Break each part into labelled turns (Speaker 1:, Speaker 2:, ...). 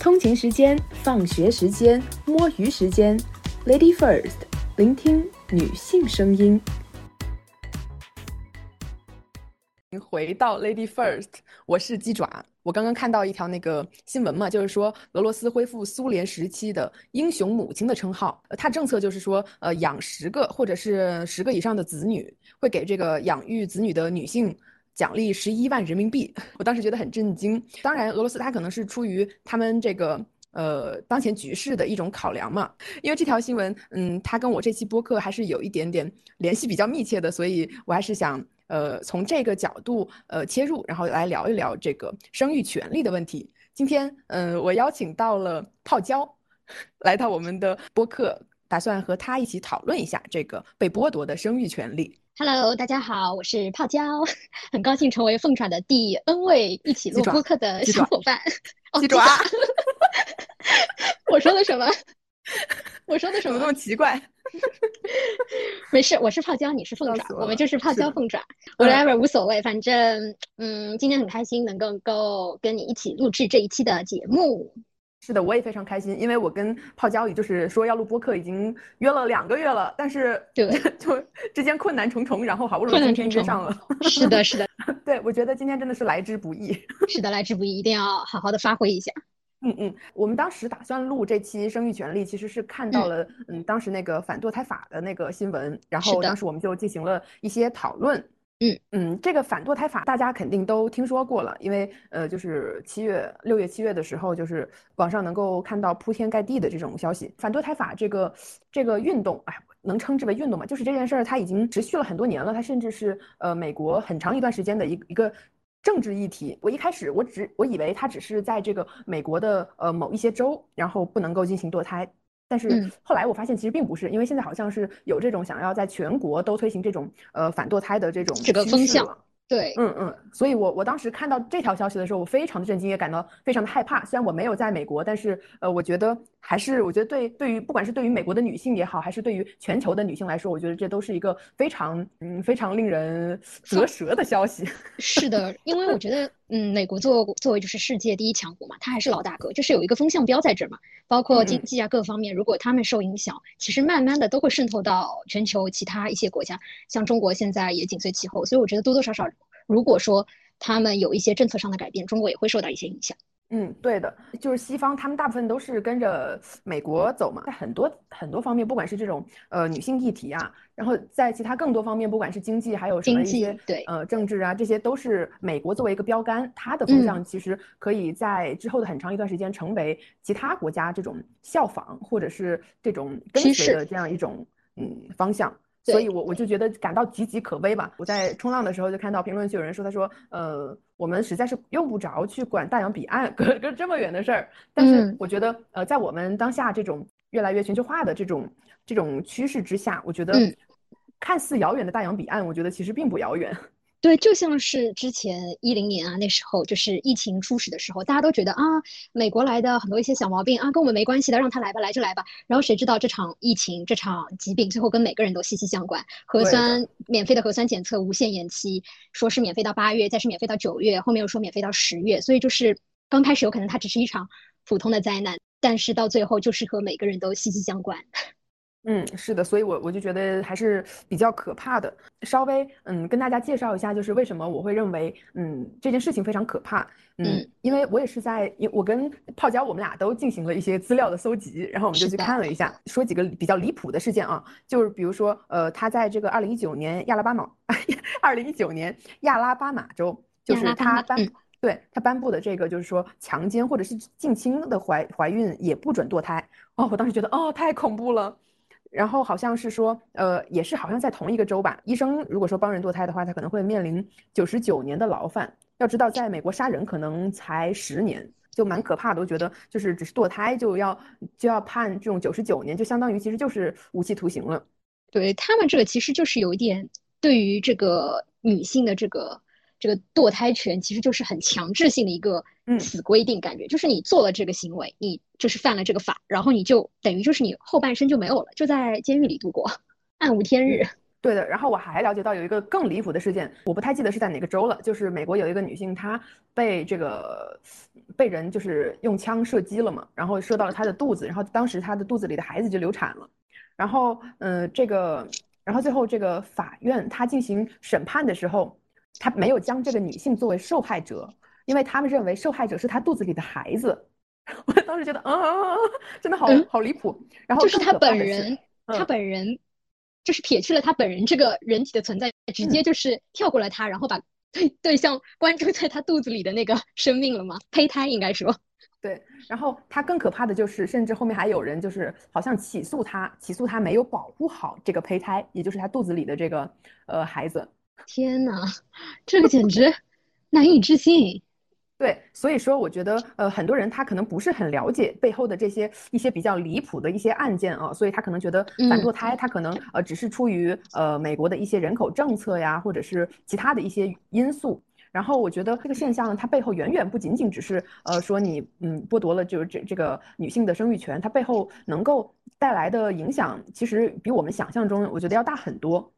Speaker 1: 通勤时间、放学时间、摸鱼时间，Lady First，聆听女性声音。回到 Lady First，我是鸡爪。我刚刚看到一条那个新闻嘛，就是说俄罗斯恢复苏联时期的英雄母亲的称号。呃，它政策就是说，呃，养十个或者是十个以上的子女，会给这个养育子女的女性。奖励十一万人民币，我当时觉得很震惊。当然，俄罗斯它可能是出于他们这个呃当前局势的一种考量嘛。因为这条新闻，嗯，它跟我这期播客还是有一点点联系比较密切的，所以我还是想呃从这个角度呃切入，然后来聊一聊这个生育权利的问题。今天，嗯，我邀请到了泡椒 来到我们的播客，打算和他一起讨论一下这个被剥夺的生育权利。
Speaker 2: Hello，大家好，我是泡椒，很高兴成为凤爪的第 N 位一起录播客的小伙伴。
Speaker 1: 鸡爪，
Speaker 2: 我说的什么？我说的什么
Speaker 1: 那么奇怪？
Speaker 2: 没事，我是泡椒，你是凤爪，我们就是泡椒凤爪，whatever 无所谓，反正嗯，今天很开心能够够跟你一起录制这一期的节目。
Speaker 1: 是的，我也非常开心，因为我跟泡椒鱼就是说要录播客，已经约了两个月了，但是
Speaker 2: 对，
Speaker 1: 就之间困难重重，然后好不容易今天约上了。
Speaker 2: 是的，是的，
Speaker 1: 对，我觉得今天真的是来之不易。
Speaker 2: 是的，来之不易，一定要好好的发挥一下。
Speaker 1: 嗯嗯，我们当时打算录这期生育权利，其实是看到了嗯当时那个反堕胎法的那个新闻，然后当时我们就进行了一些讨论。
Speaker 2: 嗯
Speaker 1: 嗯，这个反堕胎法大家肯定都听说过了，因为呃，就是七月六月七月的时候，就是网上能够看到铺天盖地的这种消息。反堕胎法这个这个运动，哎，能称之为运动吗？就是这件事儿，它已经持续了很多年了，它甚至是呃美国很长一段时间的一一个政治议题。我一开始我只我以为它只是在这个美国的呃某一些州，然后不能够进行堕胎。但是后来我发现其实并不是，因为现在好像是有这种想要在全国都推行这种呃反堕胎的这种
Speaker 2: 这个风向。对，
Speaker 1: 嗯嗯，所以我我当时看到这条消息的时候，我非常的震惊，也感到非常的害怕。虽然我没有在美国，但是呃，我觉得还是，我觉得对对于不管是对于美国的女性也好，还是对于全球的女性来说，我觉得这都是一个非常嗯非常令人啧舌的消息。
Speaker 2: 是的，因为我觉得嗯，美国作作为就是世界第一强国嘛，它还是老大哥，就是有一个风向标在这儿嘛。包括经济啊各方面，如果他们受影响，其实慢慢的都会渗透到全球其他一些国家，像中国现在也紧随其后。所以我觉得多多少少。如果说他们有一些政策上的改变，中国也会受到一些影响。
Speaker 1: 嗯，对的，就是西方，他们大部分都是跟着美国走嘛，在很多很多方面，不管是这种呃女性议题啊，然后在其他更多方面，不管是经济还有什么一些
Speaker 2: 对
Speaker 1: 呃政治啊，这些都是美国作为一个标杆，它的风向其实可以在之后的很长一段时间成为其他国家这种效仿或者是这种跟随的这样一种嗯方向。所以，我我就觉得感到岌岌可危吧。我在冲浪的时候就看到评论区有人说，他说，呃，我们实在是用不着去管大洋彼岸隔隔这么远的事儿。但是，我觉得，呃，在我们当下这种越来越全球化的这种这种趋势之下，我觉得看似遥远的大洋彼岸，我觉得其实并不遥远。
Speaker 2: 对，就像是之前一零年啊，那时候就是疫情初始的时候，大家都觉得啊，美国来的很多一些小毛病啊，跟我们没关系的，让他来吧，来就来吧。然后谁知道这场疫情，这场疾病最后跟每个人都息息相关。核酸免费的核酸检测无限延期，说是免费到八月，再是免费到九月，后面又说免费到十月。所以就是刚开始有可能它只是一场普通的灾难，但是到最后就是和每个人都息息相关。
Speaker 1: 嗯，是的，所以，我我就觉得还是比较可怕的。稍微，嗯，跟大家介绍一下，就是为什么我会认为，嗯，这件事情非常可怕。嗯，因为我也是在，我跟泡椒，我们俩都进行了一些资料的搜集，然后我们就去看了一下，说几个比较离谱的事件啊，就是比如说，呃，他在这个二零一九年亚拉巴马，二零一九年亚拉巴马州，就是他颁，对他颁布的这个，就是说强奸或者是近亲的怀怀孕也不准堕胎。哦，我当时觉得，哦，太恐怖了。然后好像是说，呃，也是好像在同一个州吧。医生如果说帮人堕胎的话，他可能会面临九十九年的牢饭。要知道，在美国杀人可能才十年，就蛮可怕的。我觉得，就是只是堕胎就要就要判这种九十九年，就相当于其实就是无期徒刑了。
Speaker 2: 对他们这个其实就是有一点对于这个女性的这个。这个堕胎权其实就是很强制性的一个死规定，感觉就是你做了这个行为，你就是犯了这个法，然后你就等于就是你后半生就没有了，就在监狱里度过，暗无天日。
Speaker 1: 对的，然后我还了解到有一个更离谱的事件，我不太记得是在哪个州了，就是美国有一个女性，她被这个被人就是用枪射击了嘛，然后射到了她的肚子，然后当时她的肚子里的孩子就流产了，然后嗯，这个，然后最后这个法院他进行审判的时候，他没有将这个女性作为受害者，因为他们认为受害者是她肚子里的孩子，我当时觉得啊，真的好好离谱，然后
Speaker 2: 就是他本人，他本人。就是撇去了他本人这个人体的存在，直接就是跳过了他，然后把对对象关注在他肚子里的那个生命了吗？胚胎应该说，
Speaker 1: 对。然后他更可怕的就是，甚至后面还有人就是好像起诉他，起诉他没有保护好这个胚胎，也就是他肚子里的这个呃孩子。
Speaker 2: 天哪，这个简直难以置信。
Speaker 1: 对，所以说我觉得，呃，很多人他可能不是很了解背后的这些一些比较离谱的一些案件啊，所以他可能觉得反堕胎，他可能呃只是出于呃美国的一些人口政策呀，或者是其他的一些因素。然后我觉得这个现象呢，它背后远远不仅仅只是呃说你嗯剥夺了就是这这个女性的生育权，它背后能够带来的影响，其实比我们想象中我觉得要大很多。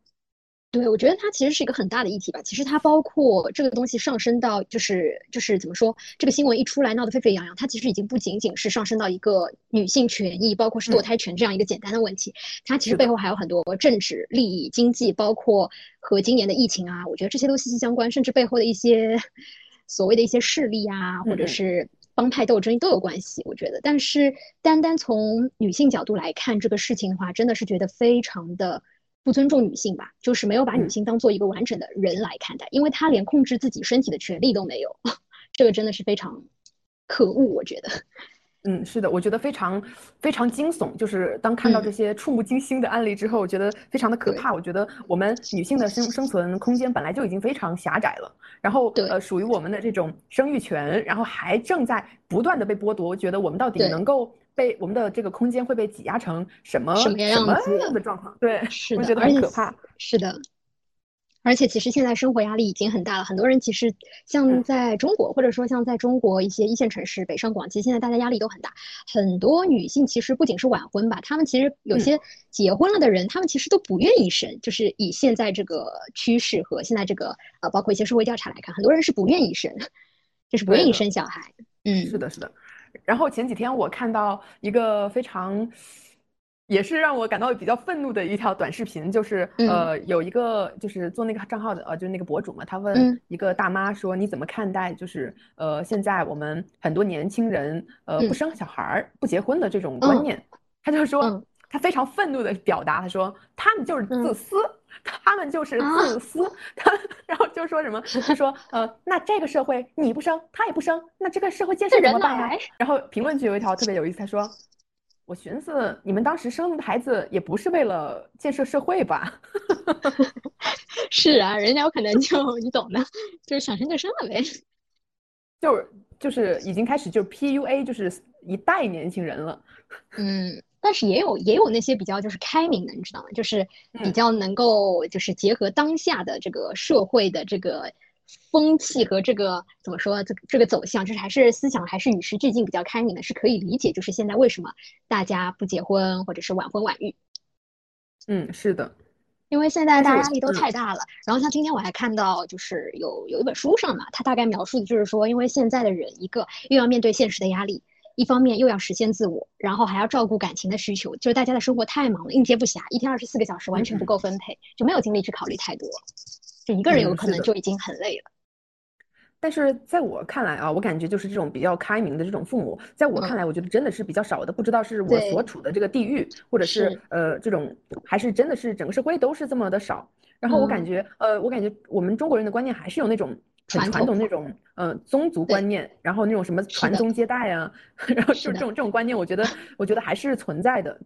Speaker 2: 对，我觉得它其实是一个很大的议题吧。其实它包括这个东西上升到，就是就是怎么说，这个新闻一出来闹得沸沸扬扬，它其实已经不仅仅是上升到一个女性权益，包括是堕胎权这样一个简单的问题。它其实背后还有很多政治利益、经济，包括和今年的疫情啊，我觉得这些都息息相关，甚至背后的一些所谓的一些势力啊，或者是帮派斗争都有关系。我觉得，但是单单从女性角度来看这个事情的话，真的是觉得非常的。不尊重女性吧，就是没有把女性当做一个完整的人来看待，因为她连控制自己身体的权利都没有，这个真的是非常可恶，我觉得。
Speaker 1: 嗯，是的，我觉得非常非常惊悚，就是当看到这些触目惊心的案例之后，我觉得非常的可怕。我觉得我们女性的生生存空间本来就已经非常狭窄了，然后呃，属于我们的这种生育权，然后还正在不断的被剥夺。我觉得我们到底能够。被我们的这个空间会被挤压成什么
Speaker 2: 什么样
Speaker 1: 子的状况？对，
Speaker 2: 是的，
Speaker 1: 觉得很可怕。
Speaker 2: 是的，而且其实现在生活压力已经很大了。很多人其实像在中国，或者说像在中国一些一线城市，北上广，其实现在大家压力都很大。很多女性其实不仅是晚婚吧，她们其实有些结婚了的人，她们其实都不愿意生。就是以现在这个趋势和现在这个呃，包括一些社会调查来看，很多人是不愿意生，就是不愿意生小孩。嗯，
Speaker 1: 是的，是的。然后前几天我看到一个非常，也是让我感到比较愤怒的一条短视频，就是呃有一个就是做那个账号的呃就是那个博主嘛，他问一个大妈说你怎么看待就是呃现在我们很多年轻人呃不生小孩儿不结婚的这种观念，他就说他非常愤怒的表达，他说他们就是自私。他们就是自私，他然后就说什么，他说呃，那这个社会你不生，他也不生，那这个社会建设怎么办呀？然后评论区有一条特别有意思，他说，我寻思你们当时生的孩子也不是为了建设社会吧？
Speaker 2: 是啊，人家有可能就你懂的，就是想生就生了呗，
Speaker 1: 就是就是已经开始就 PUA，就是一代年轻人了，
Speaker 2: 嗯。但是也有也有那些比较就是开明的，你知道吗？就是比较能够就是结合当下的这个社会的这个风气和这个怎么说这这个走向，就是还是思想还是与时俱进，比较开明的，是可以理解。就是现在为什么大家不结婚或者是晚婚晚育？
Speaker 1: 嗯，是的，
Speaker 2: 因为现在大家压力都太大了。然后像今天我还看到就是有有一本书上嘛，它大概描述的就是说，因为现在的人一个又要面对现实的压力。一方面又要实现自我，然后还要照顾感情的需求，就是大家的生活太忙了，应接不暇，一天二十四个小时完全不够分配，就没有精力去考虑太多，就一个人有可能就已经很累了。
Speaker 1: 但是在我看来啊，我感觉就是这种比较开明的这种父母，在我看来，我觉得真的是比较少的。不知道是我所处的这个地域，或者是呃这种，还是真的是整个社会都是这么的少。然后我感觉，呃，我感觉我们中国人的观念还是有那种。很传统那种，呃，宗族观念，然后那种什么传宗接代啊，然后就这种这种观念，我觉得，我觉得还是存在的。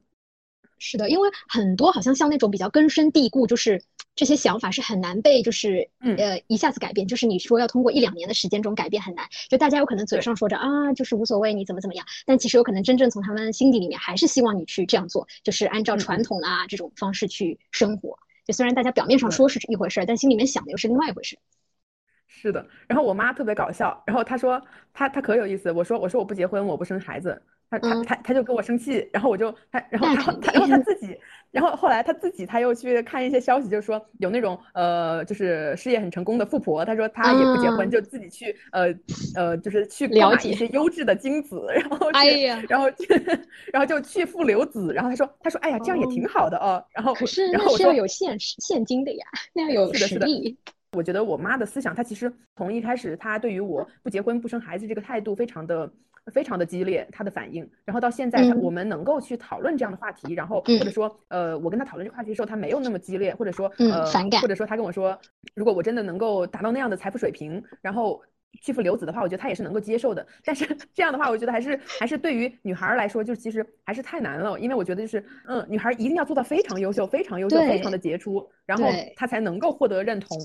Speaker 2: 是的，因为很多好像像那种比较根深蒂固，就是这些想法是很难被，就是呃一下子改变。就是你说要通过一两年的时间中改变很难，就大家有可能嘴上说着啊，就是无所谓，你怎么怎么样，但其实有可能真正从他们心底里面还是希望你去这样做，就是按照传统啊这种方式去生活。就虽然大家表面上说是一回事儿，但心里面想的又是另外一回事。
Speaker 1: 是的，然后我妈特别搞笑，然后她说她她可有意思，我说我说我不结婚，我不生孩子，她她她她就跟我生气，然后我就她然后他他然后她自己。然后后来她自己她又去看一些消息，就是说有那种呃，就是事业很成功的富婆，她说她也不结婚，就自己去呃呃，就是去
Speaker 2: 了解
Speaker 1: 一些优质的精子，然后
Speaker 2: 哎呀，
Speaker 1: 然后然后就去富留子，然后她说她说哎呀，这样也挺好的哦。然后
Speaker 2: 可是
Speaker 1: 然后
Speaker 2: 是要有现实现金的呀，那要有实力。
Speaker 1: 我觉得我妈的思想，她其实从一开始，她对于我不结婚不生孩子这个态度非常的。非常的激烈，她的反应，然后到现在，我们能够去讨论这样的话题，然后或者说，呃，我跟她讨论这个话题的时候，她没有那么激烈，或者说，呃，
Speaker 2: 反感，
Speaker 1: 或者说她跟我说，如果我真的能够达到那样的财富水平，然后去父留子的话，我觉得他也是能够接受的。但是 这样的话，我觉得还是还是对于女孩来说，就是其实还是太难了，因为我觉得就是，嗯，女孩一定要做到非常优秀，非常优秀，非常的杰出，然后她才能够获得认同。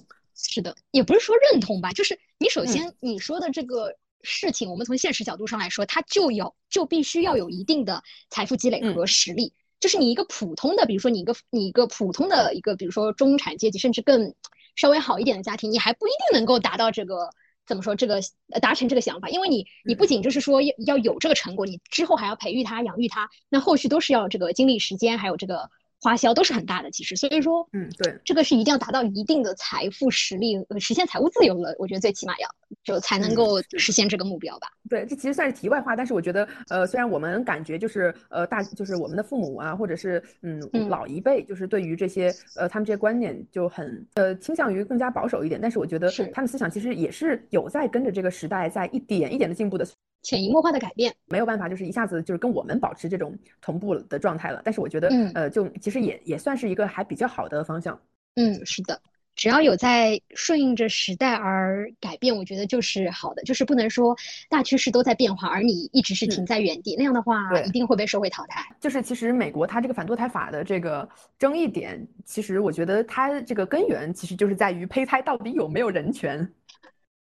Speaker 2: 是的，也不是说认同吧，就是你首先你说的这个。事情，我们从现实角度上来说，它就有就必须要有一定的财富积累和实力。就是你一个普通的，比如说你一个你一个普通的一个，比如说中产阶级，甚至更稍微好一点的家庭，你还不一定能够达到这个怎么说这个达成这个想法，因为你你不仅就是说要要有这个成果，你之后还要培育他、养育他，那后续都是要这个精力、时间还有这个。花销都是很大的，其实，所以说，
Speaker 1: 嗯，对，
Speaker 2: 这个是一定要达到一定的财富实力，呃，实现财务自由了。我觉得最起码要就才能够实现这个目标吧。
Speaker 1: 对，这其实算是题外话，但是我觉得，呃，虽然我们感觉就是呃大就是我们的父母啊，或者是嗯老一辈，就是对于这些呃他们这些观念就很呃倾向于更加保守一点，但是我觉得他们思想其实也是有在跟着这个时代在一点一点的进步的。
Speaker 2: 潜移默化的改变
Speaker 1: 没有办法，就是一下子就是跟我们保持这种同步的状态了。但是我觉得，呃，就其实也也算是一个还比较好的方向。
Speaker 2: 嗯，是的，只要有在顺应着时代而改变，我觉得就是好的。就是不能说大趋势都在变化，而你一直是停在原地，那样的话一定会被社会淘汰。
Speaker 1: 就是其实美国它这个反堕胎法的这个争议点，其实我觉得它这个根源其实就是在于胚胎到底有没有人权。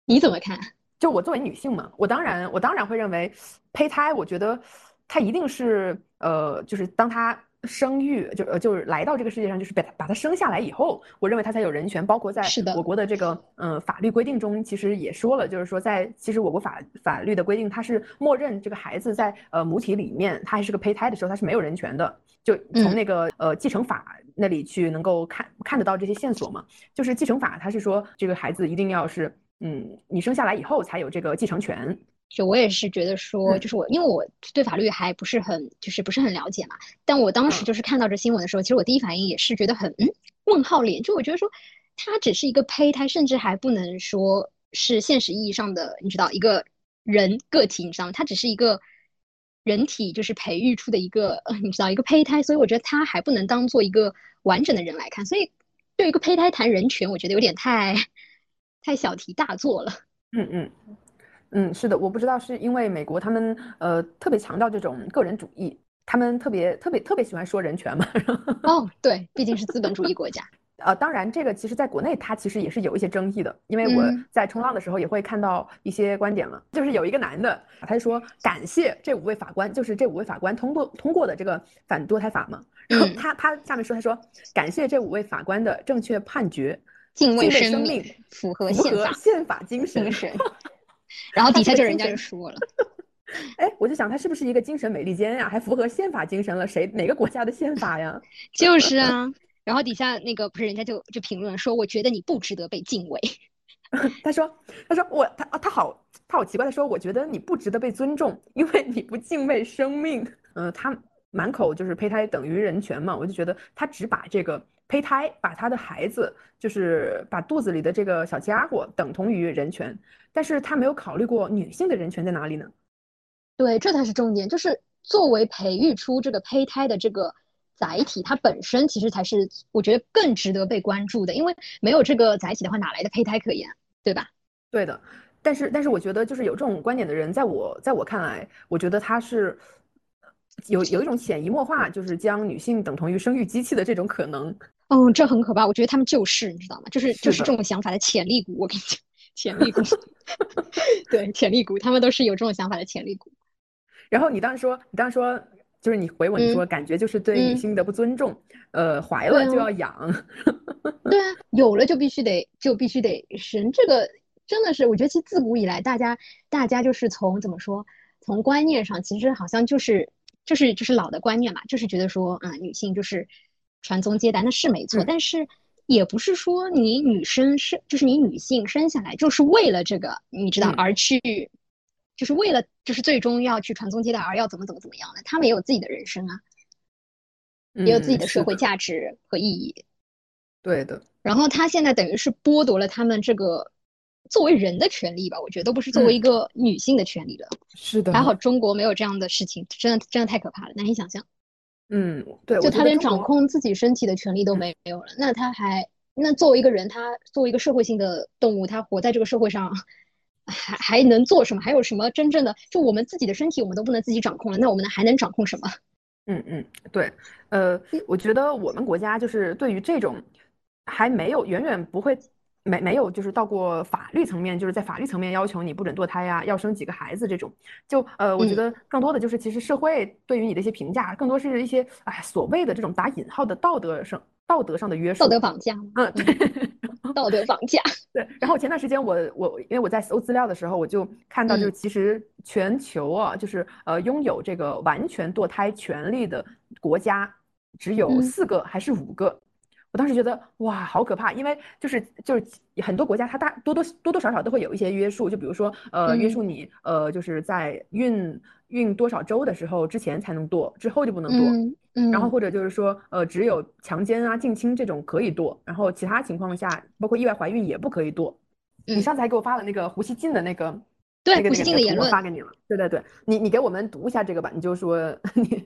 Speaker 2: 你怎么看？
Speaker 1: 就我作为女性嘛，我当然我当然会认为，胚胎，我觉得它一定是呃，就是当它生育就呃就是来到这个世界上，就是把把他生下来以后，我认为他才有人权。包括在我国的这个呃法律规定中，其实也说了，就是说在其实我国法法律的规定，它是默认这个孩子在呃母体里面，他还是个胚胎的时候，他是没有人权的。就从那个呃继承法那里去能够看看得到这些线索嘛，就是继承法它是说这个孩子一定要是。嗯，你生下来以后才有这个继承权。
Speaker 2: 就我也是觉得说，就是我因为我对法律还不是很就是不是很了解嘛。但我当时就是看到这新闻的时候，其实我第一反应也是觉得很嗯问号脸。就我觉得说，它只是一个胚胎，甚至还不能说是现实意义上的，你知道一个人个体，你知道吗？它只是一个人体就是培育出的一个，你知道一个胚胎，所以我觉得它还不能当做一个完整的人来看。所以对一个胚胎谈人权，我觉得有点太。太小题大做了。
Speaker 1: 嗯嗯嗯，是的，我不知道是因为美国他们呃特别强调这种个人主义，他们特别特别特别喜欢说人权嘛。
Speaker 2: 哦，对，毕竟是资本主义国家。
Speaker 1: 呃，当然这个其实在国内它其实也是有一些争议的，因为我在冲浪的时候也会看到一些观点嘛，就是有一个男的，他就说感谢这五位法官，就是这五位法官通过通过的这个反堕胎法嘛。然后他他下面说他说感谢这五位法官的正确判决。
Speaker 2: 敬畏
Speaker 1: 生
Speaker 2: 命，符合
Speaker 1: 宪
Speaker 2: 法
Speaker 1: 宪法精神。
Speaker 2: 然后底下就人家就说了，
Speaker 1: 哎，我就想他是不是一个精神美利坚呀？还符合宪法精神了？谁哪个国家的宪法呀？
Speaker 2: 就是啊。然后底下那个不是人家就就评论说，我觉得你不值得被敬畏。
Speaker 1: 他说，他说我他他好他好奇怪，他说我觉得你不值得被尊重，因为你不敬畏生命。嗯，他满口就是胚胎等于人权嘛，我就觉得他只把这个。胚胎把他的孩子，就是把肚子里的这个小家伙等同于人权，但是他没有考虑过女性的人权在哪里呢？
Speaker 2: 对，这才是重点，就是作为培育出这个胚胎的这个载体，它本身其实才是我觉得更值得被关注的，因为没有这个载体的话，哪来的胚胎可言，对吧？
Speaker 1: 对的，但是但是我觉得就是有这种观点的人，在我在我看来，我觉得他是。有有一种潜移默化，就是将女性等同于生育机器的这种可能。
Speaker 2: 嗯，这很可怕。我觉得他们就是，你知道吗？就是就是这种想法的潜力股。我跟你讲，潜力股。对，潜力股，他们都是有这种想法的潜力股。
Speaker 1: 然后你当时说，你当时说，就是你回我，你说感觉就是对女性的不尊重。呃，怀了就要养。
Speaker 2: 对啊，有了就必须得就必须得生。这个真的是，我觉得其实自古以来，大家大家就是从怎么说？从观念上，其实好像就是就是就是老的观念嘛，就是觉得说，啊，女性就是传宗接代，那是没错。但是也不是说你女生生，就是你女性生下来就是为了这个，你知道而去，就是为了就是最终要去传宗接代而要怎么怎么怎么样的，他们也有自己的人生啊，也有自己的社会价值和意义。
Speaker 1: 对的。
Speaker 2: 然后他现在等于是剥夺了他们这个。作为人的权利吧，我觉得都不是作为一个女性的权利了。
Speaker 1: 是的，
Speaker 2: 还好中国没有这样的事情，真的真的太可怕了，难以想象。
Speaker 1: 嗯，对，
Speaker 2: 就他连掌控自己身体的权利都没有了，那他还那作为一个人，他作为一个社会性的动物，他活在这个社会上，还还能做什么？还有什么真正的？就我们自己的身体，我们都不能自己掌控了，那我们还能掌控什么？
Speaker 1: 嗯嗯，对，呃，我觉得我们国家就是对于这种还没有远远不会。没没有，就是到过法律层面，就是在法律层面要求你不准堕胎呀，要生几个孩子这种，就呃，我觉得更多的就是其实社会对于你的一些评价，更多是一些哎所谓的这种打引号的道德上道德上的约束，
Speaker 2: 道德绑架，
Speaker 1: 嗯，对，
Speaker 2: 道德绑架，
Speaker 1: 对。然后前段时间我我因为我在搜资料的时候，我就看到就是其实全球啊，就是呃拥有这个完全堕胎权利的国家只有四个还是五个。我当时觉得哇，好可怕，因为就是就是很多国家它大多多多多少少都会有一些约束，就比如说呃约束你呃就是在孕孕多少周的时候之前才能堕，之后就不能堕，
Speaker 2: 嗯，
Speaker 1: 然后或者就是说呃只有强奸啊近亲这种可以堕，然后其他情况下包括意外怀孕也不可以堕。你上次还给我发了那个胡锡进的那个。
Speaker 2: 对胡锡进的言论
Speaker 1: 发给你了。对对对，你你给我们读一下这个吧。你就说你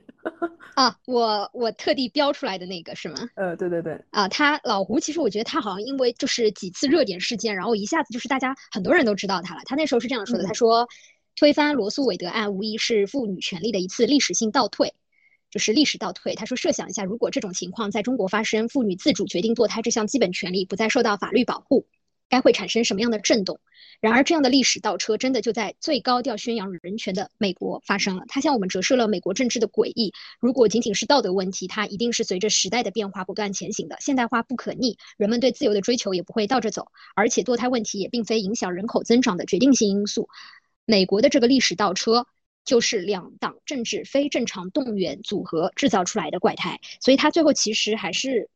Speaker 2: 啊，我我特地标出来的那个是吗？
Speaker 1: 呃，对对对。
Speaker 2: 啊，他老胡其实我觉得他好像因为就是几次热点事件，然后一下子就是大家很多人都知道他了。他那时候是这样说的：他说，推翻罗素韦德案无疑是妇女权利的一次历史性倒退，就是历史倒退。他说，设想一下，如果这种情况在中国发生，妇女自主决定堕胎这项基本权利不再受到法律保护，该会产生什么样的震动？然而，这样的历史倒车真的就在最高调宣扬人权的美国发生了。它向我们折射了美国政治的诡异。如果仅仅是道德问题，它一定是随着时代的变化不断前行的。现代化不可逆，人们对自由的追求也不会倒着走。而且，堕胎问题也并非影响人口增长的决定性因素。美国的这个历史倒车，就是两党政治非正常动员组合制造出来的怪胎。所以，他最后其实还是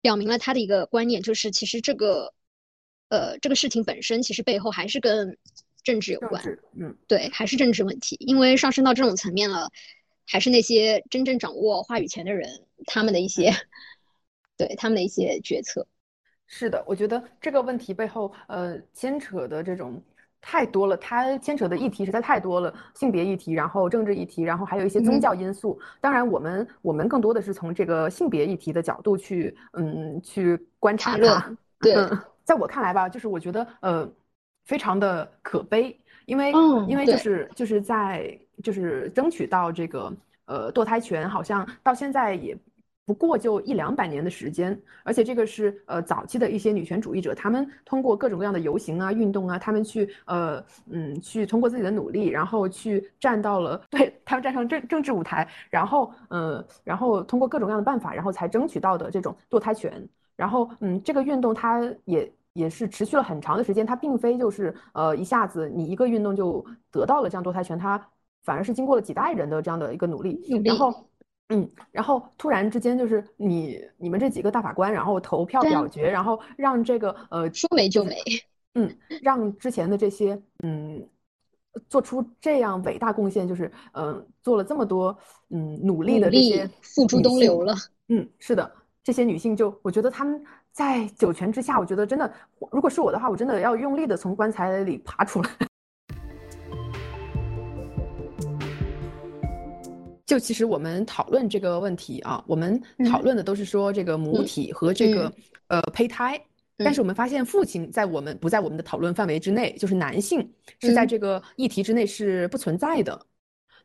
Speaker 2: 表明了他的一个观念，就是其实这个。呃，这个事情本身其实背后还是跟政治有关，
Speaker 1: 嗯，
Speaker 2: 对，还是政治问题，因为上升到这种层面了，还是那些真正掌握话语权的人，他们的一些，对他们的一些决策。
Speaker 1: 是的，我觉得这个问题背后，呃，牵扯的这种太多了，它牵扯的议题实在太多了，性别议题，然后政治议题，然后还有一些宗教因素。当然，我们我们更多的是从这个性别议题的角度去，嗯，去观察它，
Speaker 2: 对。
Speaker 1: 在我看来吧，就是我觉得呃，非常的可悲，因为因为就是就是在就是争取到这个呃堕胎权，好像到现在也不过就一两百年的时间，而且这个是呃早期的一些女权主义者，他们通过各种各样的游行啊、运动啊，他们去呃嗯去通过自己的努力，然后去站到了 对他们站上政政治舞台，然后嗯然后通过各种各样的办法，然后才争取到的这种堕胎权。然后，嗯，这个运动它也也是持续了很长的时间，它并非就是呃一下子你一个运动就得到了这样多胎权，它反而是经过了几代人的这样的一个努力。然后，嗯，然后突然之间就是你你们这几个大法官，然后投票表决，然后让这个呃
Speaker 2: 说没就没，
Speaker 1: 嗯，让之前的这些嗯做出这样伟大贡献，就是嗯做了这么多嗯努力的这些
Speaker 2: 付诸东流了。
Speaker 1: 嗯，是的。这些女性就，我觉得她们在九泉之下，我觉得真的，如果是我的话，我真的要用力的从棺材里爬出来。就其实我们讨论这个问题啊，我们讨论的都是说这个母体和这个呃胚胎，但是我们发现父亲在我们不在我们的讨论范围之内，就是男性是在这个议题之内是不存在的。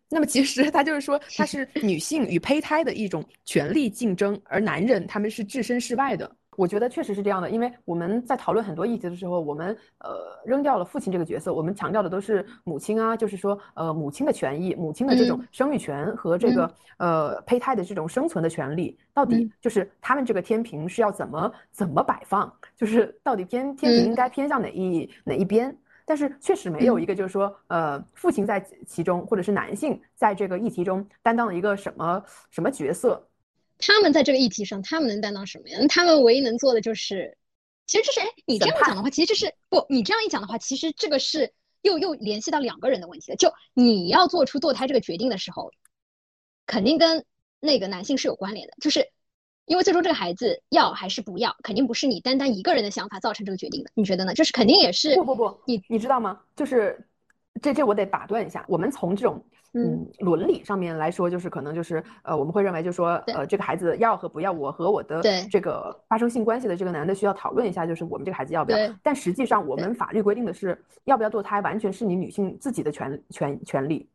Speaker 1: 那么其实他就是说，他是女性与胚胎的一种权力竞争，而男人他们是置身事外的。我觉得确实是这样的，因为我们在讨论很多议题的时候，我们呃扔掉了父亲这个角色，我们强调的都是母亲啊，就是说呃母亲的权益，母亲的这种生育权和这个呃胚胎的这种生存的权利，到底就是他们这个天平是要怎么怎么摆放，就是到底偏天平应该偏向哪一哪一边？但是确实没有一个就是说，呃，父亲在其中，或者是男性在这个议题中担当了一个什么什么角色。
Speaker 2: 他们在这个议题上，他们能担当什么呀？他们唯一能做的就是，其实这是，哎，你这样讲的话，其实这是不，你这样一讲的话，其实这个是又又联系到两个人的问题了。就你要做出堕胎这个决定的时候，肯定跟那个男性是有关联的，就是。因为最终这个孩子要还是不要，肯定不是你单单一个人的想法造成这个决定的。你觉得呢？就是肯定也是
Speaker 1: 不不不，你你知道吗？就是这这我得打断一下。我们从这种嗯伦理上面来说，就是可能就是呃我们会认为就是说呃这个孩子要和不要，我和我的这个发生性关系的这个男的需要讨论一下，就是我们这个孩子要不要。但实际上我们法律规定的是要不要堕胎，完全是你女性自己的权权权利，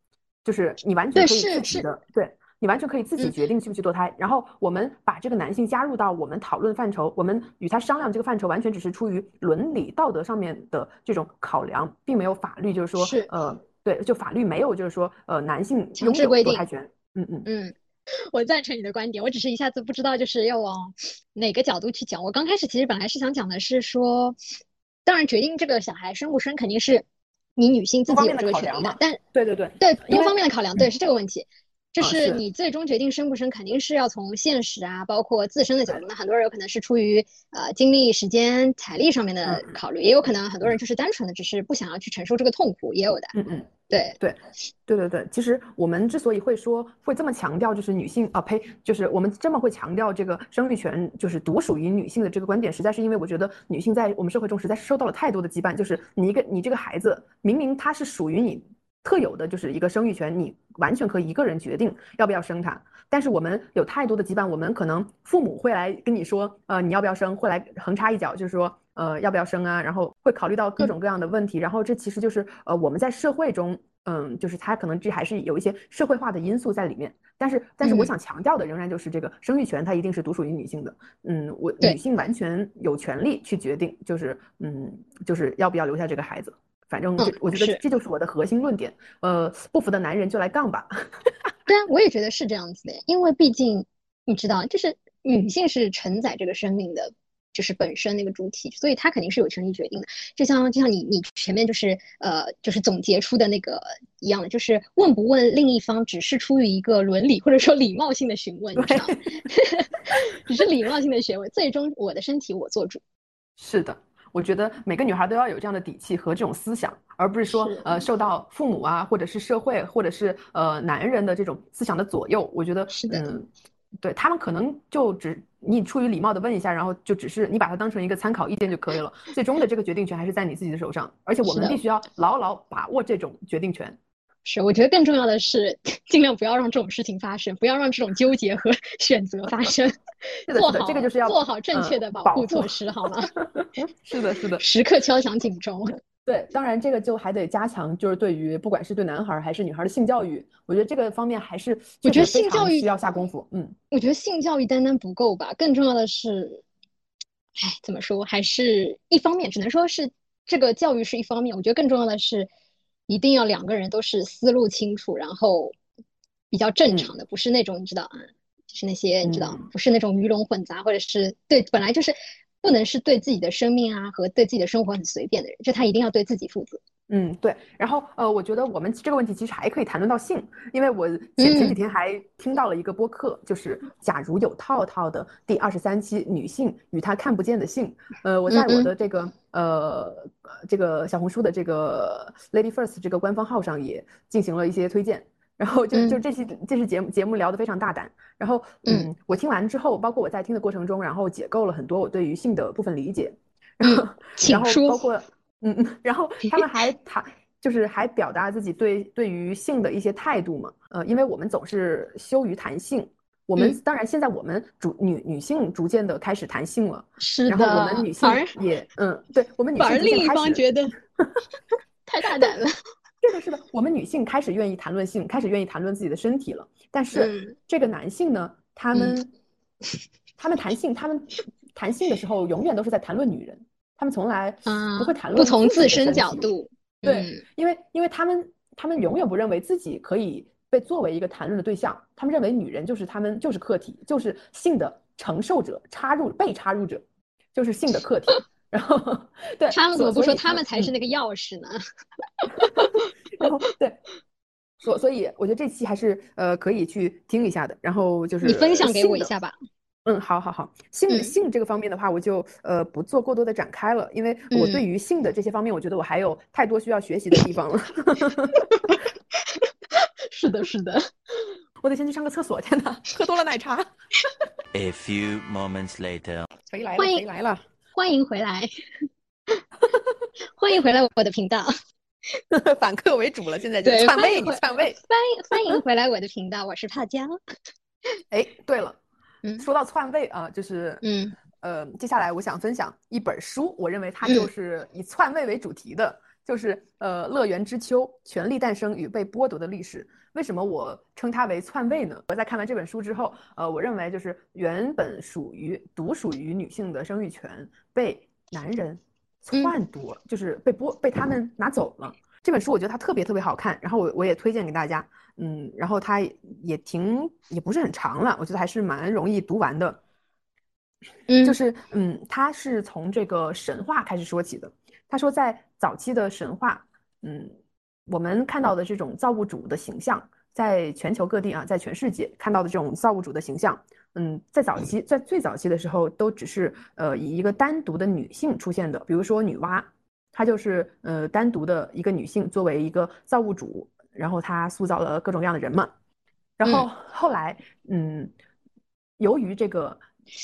Speaker 1: 就是你完全可以自己的对。你完全可以自己决定去不去堕胎，然后我们把这个男性加入到我们讨论范畴，我们与他商量这个范畴，完全只是出于伦理道德上面的这种考量，并没有法律，就是说，是呃，对，就法律没有就是说，呃，男性
Speaker 2: 强制规定
Speaker 1: 堕胎权。嗯嗯
Speaker 2: 嗯，我赞成你的观点，我只是一下子不知道就是要往哪个角度去讲。我刚开始其实本来是想讲的是说，当然决定这个小孩生不生肯定是你女性自己有这个权利的，但
Speaker 1: 对对对
Speaker 2: 对多方面的考量，对是这个问题。就是你最终决定生不生，肯定是要从现实啊，包括自身的角度。那很多人有可能是出于呃精力、时间、财力上面的考虑，也有可能很多人就是单纯的只是不想要去承受这个痛苦，也有的。
Speaker 1: 嗯嗯，
Speaker 2: 对
Speaker 1: 对对对对。其实我们之所以会说会这么强调，就是女性啊呸，就是我们这么会强调这个生育权就是独属于女性的这个观点，实在是因为我觉得女性在我们社会中实在是受到了太多的羁绊。就是你一个你这个孩子，明明他是属于你。特有的就是一个生育权，你完全可以一个人决定要不要生他。但是我们有太多的羁绊，我们可能父母会来跟你说，呃，你要不要生，会来横插一脚，就是说，呃，要不要生啊？然后会考虑到各种各样的问题。然后这其实就是呃我们在社会中，嗯，就是他可能这还是有一些社会化的因素在里面。但是但是我想强调的仍然就是这个生育权，它一定是独属于女性的。嗯，我女性完全有权利去决定，就是嗯，就是要不要留下这个孩子。反正我觉得这就是我的核心论点。呃，不服的男人就来杠吧。
Speaker 2: 对啊，我也觉得是这样子的。因为毕竟你知道，就是女性是承载这个生命的，就是本身那个主体，所以她肯定是有权利决定的。就像就像你你前面就是呃就是总结出的那个一样的，就是问不问另一方只是出于一个伦理或者说礼貌性的询问，你知道吗？只是礼貌性的询问，最终我的身体我做主。
Speaker 1: 是的。我觉得每个女孩都要有这样的底气和这种思想，而不是说呃受到父母啊，或者是社会，或者是呃男人的这种思想的左右。我觉得
Speaker 2: 是的，
Speaker 1: 嗯，对他们可能就只你出于礼貌的问一下，然后就只是你把它当成一个参考意见就可以了。最终的这个决定权还是在你自己的手上，而且我们必须要牢牢把握这种决定权。
Speaker 2: 是，我觉得更重要的是，尽量不要让这种事情发生，不要让这种纠结和 选择发生。做好
Speaker 1: 这个就是要
Speaker 2: 做好正确的保护措施，好吗？
Speaker 1: 是的，是的，
Speaker 2: 时刻敲响警钟。
Speaker 1: 对，当然这个就还得加强，就是对于不管是对男孩还是女孩的性教育，我觉得这个方面还是
Speaker 2: 我觉得性教育
Speaker 1: 需要下功夫。嗯，
Speaker 2: 我觉得性教育单单不够吧，更重要的是，哎，怎么说？还是一方面，只能说是这个教育是一方面。我觉得更重要的是。一定要两个人都是思路清楚，然后比较正常的，不是那种你知道啊，就是那些你知道，不是那种鱼龙混杂，或者是对本来就是不能是对自己的生命啊和对自己的生活很随便的人，就他一定要对自己负责。
Speaker 1: 嗯，对。然后呃，我觉得我们这个问题其实还可以谈论到性，因为我前前几天还听到了一个播客，就是《假如有套套》的第二十三期，女性与她看不见的性。呃，我在我的这个呃这个小红书的这个 Lady First 这个官方号上也进行了一些推荐。然后就就这期这期节目节目聊得非常大胆。然后嗯，我听完之后，包括我在听的过程中，然后解构了很多我对于性的部分理解。然后然后包括。嗯嗯，然后他们还谈，就是还表达自己对对于性的一些态度嘛。呃，因为我们总是羞于谈性，我们当然现在我们主女女性逐渐的开始谈性了，
Speaker 2: 是
Speaker 1: 的。然后我们女性也嗯，对我们女性
Speaker 2: 反而另一方觉得 太大胆了。
Speaker 1: 是的，是的，我们女性开始愿意谈论性，开始愿意谈论自己的身体了。但是这个男性呢，他们 他们谈性，他们谈性的时候，永远都是在谈论女人。他们从来不会谈论，
Speaker 2: 不从自身角度，
Speaker 1: 对，因为因为他们他们永远不认为自己可以被作为一个谈论的对象，他们认为女人就是他们就是客体，就是性的承受者，插入被插入者，就是性的客体。然后对
Speaker 2: 他们怎么不说他们才是
Speaker 1: 嗯
Speaker 2: 那个钥匙呢？
Speaker 1: 然后对，所所以我觉得这期还是呃可以去听一下的。然后就是
Speaker 2: 你分享给我一下吧。
Speaker 1: 嗯，好好好，性
Speaker 2: 嗯
Speaker 1: 性这个方面的话，我就呃不做过多的展开了，因为我对
Speaker 2: 嗯
Speaker 1: 于性的这些方面，我觉得我还有太多需要学习的地方了。
Speaker 2: 是的，是的。
Speaker 1: 我得先去上个厕所，天呐，喝多了奶茶。
Speaker 3: A few moments later.
Speaker 1: 谁来了？
Speaker 2: 欢迎
Speaker 1: 谁来了？
Speaker 2: 欢迎回来，欢迎回来我的频道，
Speaker 1: 反客为主了，现在就
Speaker 2: 对
Speaker 1: 篡位，
Speaker 2: 欢迎回
Speaker 1: 你篡位。
Speaker 2: 欢迎欢迎回来我的频道，我是帕江。
Speaker 1: 哎，对了，
Speaker 2: 嗯
Speaker 1: 说到篡位啊，就是
Speaker 2: 嗯
Speaker 1: 呃，接下来我想分享一本书，我认为它
Speaker 2: 嗯
Speaker 1: 就是以篡位为主题的，就是呃《乐园之秋：权力诞生与被剥夺的历史》。为什么我称它为篡位呢？我在看完这本书之后，呃，我认为就是原本属于独属于女性的生育权被男人篡夺，就是被剥被他们拿走了。这本书我觉得它特别特别好看，然后我我也推荐给大家，嗯，然后它也挺也不是很长了，我觉得还是蛮容易读完的。
Speaker 2: 嗯，
Speaker 1: 就是嗯，他是从这个神话开始说起的。他说，在早期的神话，嗯，我们看到的这种造物主的形象，在全球各地啊，在全世界看到的这种造物主的形象，嗯，在早期，在最早期的时候，都只是呃以一个单独的女性出现的，比如说女娲，她就是呃单独的一个女性作为一个造物主，然后她塑造了各种各样的人嘛。然后后来，嗯，由于这个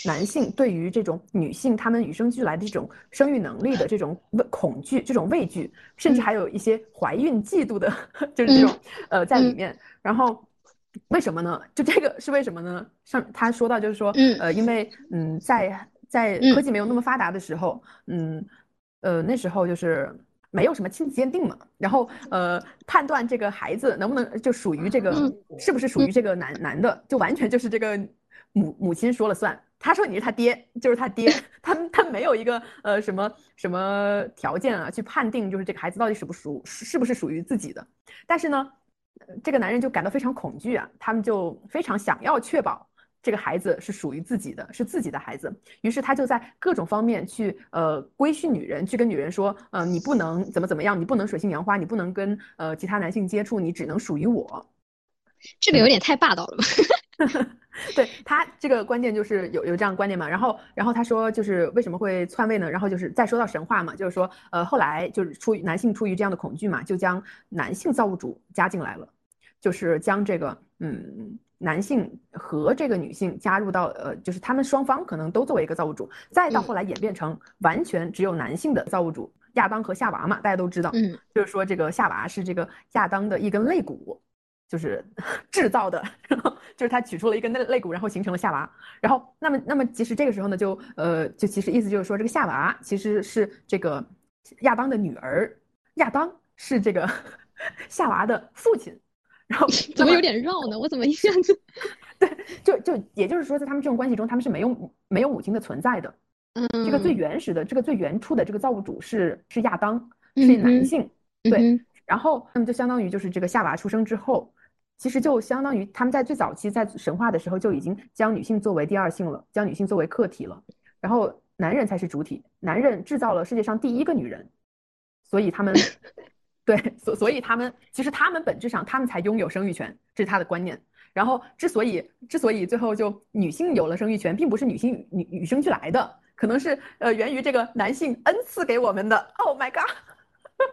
Speaker 1: 男性对于这种女性她们与生俱来的这种生育能力的这种畏恐惧、这种畏惧，甚至还有一些怀孕嫉妒的，就是这种呃在里面。然后为什么呢？就这个是为什么呢？上他说到就是说，
Speaker 2: 嗯
Speaker 1: 呃，因为嗯，在在
Speaker 2: 嗯
Speaker 1: 科技没有那么发达的时候，嗯，呃，那时候就是。没有什么亲子鉴定嘛，然后呃，判断这个孩子能不能就属于这个
Speaker 2: 嗯
Speaker 1: 是不是属于这个男男的，就完全就是这个母母亲说了算。他说你是他爹，就是他爹，他他没有一个呃什么什么条件啊去判定就是这个孩子到底属不属是不是属于自己的。但是呢，呃这个男人就感到非常恐惧啊，他们就非常想要确保这个孩子是属于自己的，是自己的孩子。于是他就在各种方面去呃规训女人，去跟女人说，呃你不能怎么怎么样，你不能水性杨花，你不能跟呃其他男性接触，你只能属于我。
Speaker 2: 这个有点太霸道了吧？
Speaker 1: 对他这个观念就是有有这样的观念嘛，然后然后他说就是为什么会篡位呢？然后就是再说到神话嘛，就是说呃后来就是出于男性出于这样的恐惧嘛，就将男性造物主加进来了，就是将这个嗯男性和这个女性加入到呃就是他们双方可能都作为一个造物主，再到后来演变成完全只有男性的造物主，亚当和夏娃嘛，大家都知道，
Speaker 2: 嗯
Speaker 1: 就是说这个夏娃是这个亚当的一根肋骨，就是 制造的，然后就是他取出了一根肋肋骨，然后形成了夏娃。然后那么那么其实这个时候呢，就呃就其实意思就是说这个夏娃其实是这个亚当的女儿，亚当是这个 夏娃的父亲。然后
Speaker 2: 怎么有点绕呢？我怎么一下子？
Speaker 1: 对就就也就是说，在他们这种关系中，他们是没有没有母亲的存在的。
Speaker 2: 嗯，
Speaker 1: 这个最原始的、这个最原初的这个造物主是是亚当，是男性。
Speaker 2: 嗯
Speaker 1: 对
Speaker 2: 哼
Speaker 1: 然后，那么就相当于就是这个夏娃出生之后，其实就相当于他们在最早期在神话的时候就已经将女性作为第二性了，将女性作为客体了，然后男人才是主体，男人制造了世界上第一个女人，所以他们对，所所以他们其实他们本质上他们才拥有生育权，这是他的观念。然后之所以之所以最后就女性有了生育权，并不是女性与与生俱来的，可能是呃源于这个男性恩赐给我们的。Oh my god！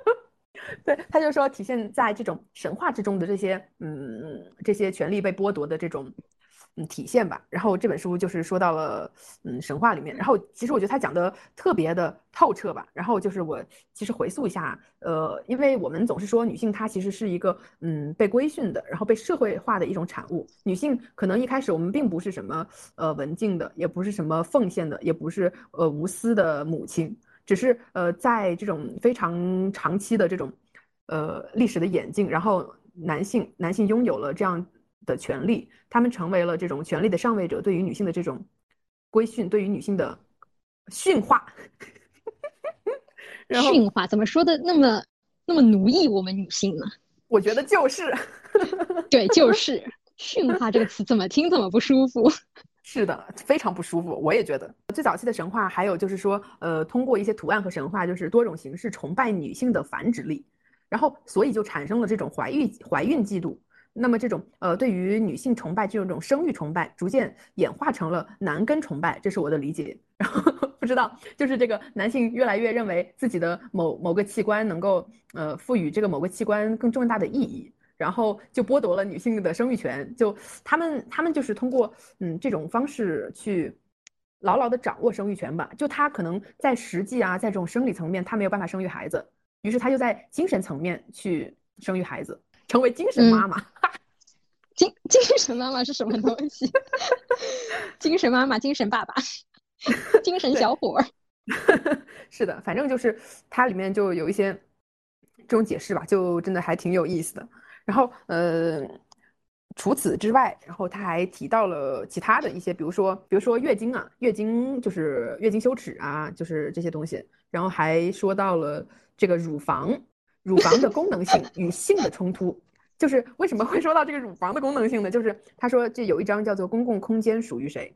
Speaker 1: 对，他就说体现在这种神话之中的这些，嗯，这些权利被剥夺的这种，嗯，体现吧。然后这本书就是说到了，嗯，神话里面。然后其实我觉得他讲的特别的透彻吧。然后就是我其实回溯一下，呃，因为我们总是说女性她其实是一个，嗯，被规训的，然后被社会化的一种产物。女性可能一开始我们并不是什么，呃，文静的，也不是什么奉献的，也不是呃无私的母亲。只是呃，在这种非常长期的这种呃历史的演进，然后男性男性拥有了这样的权利，他们成为了这种权力的上位者，对于女性的这种规训，对于女性的驯化。然后
Speaker 2: 驯化怎么说的那么那么奴役我们女性呢？
Speaker 1: 我觉得就是，
Speaker 2: 对，就是驯化这个词怎么听怎么不舒服。
Speaker 1: 是的，非常不舒服。我也觉得，最早期的神话还有就是说，呃，通过一些图案和神话，就是多种形式崇拜女性的繁殖力，然后所以就产生了这种怀孕怀孕嫉妒。那么这种呃，对于女性崇拜，这种生育崇拜，逐渐演化成了男根崇拜，这是我的理解。然后不知道，就是这个男性越来越认为自己的某某个器官能够呃赋予这个某个器官更重大的意义，然后就剥夺了女性的生育权。就他们他们就是通过嗯这种方式去牢牢的掌握生育权吧。就他可能在实际啊，在这种生理层面，他没有办法生育孩子，于是他就在精神层面去生育孩子。成为精神妈妈，
Speaker 2: 精精神妈妈是什么东西？精神妈妈、精神爸爸、精神小伙儿，
Speaker 1: 是的，反正就是它里面就有一些这种解释吧，就真的还挺有意思的。然后，呃，除此之外，然后他还提到了其他的一些，比如说，比如说月经啊，月经就是月经羞耻啊，就是这些东西。然后还说到了这个乳房。乳房的功能性与性的冲突，就是为什么会说到这个乳房的功能性呢？就是他说这有一章叫做“公共空间属于谁”，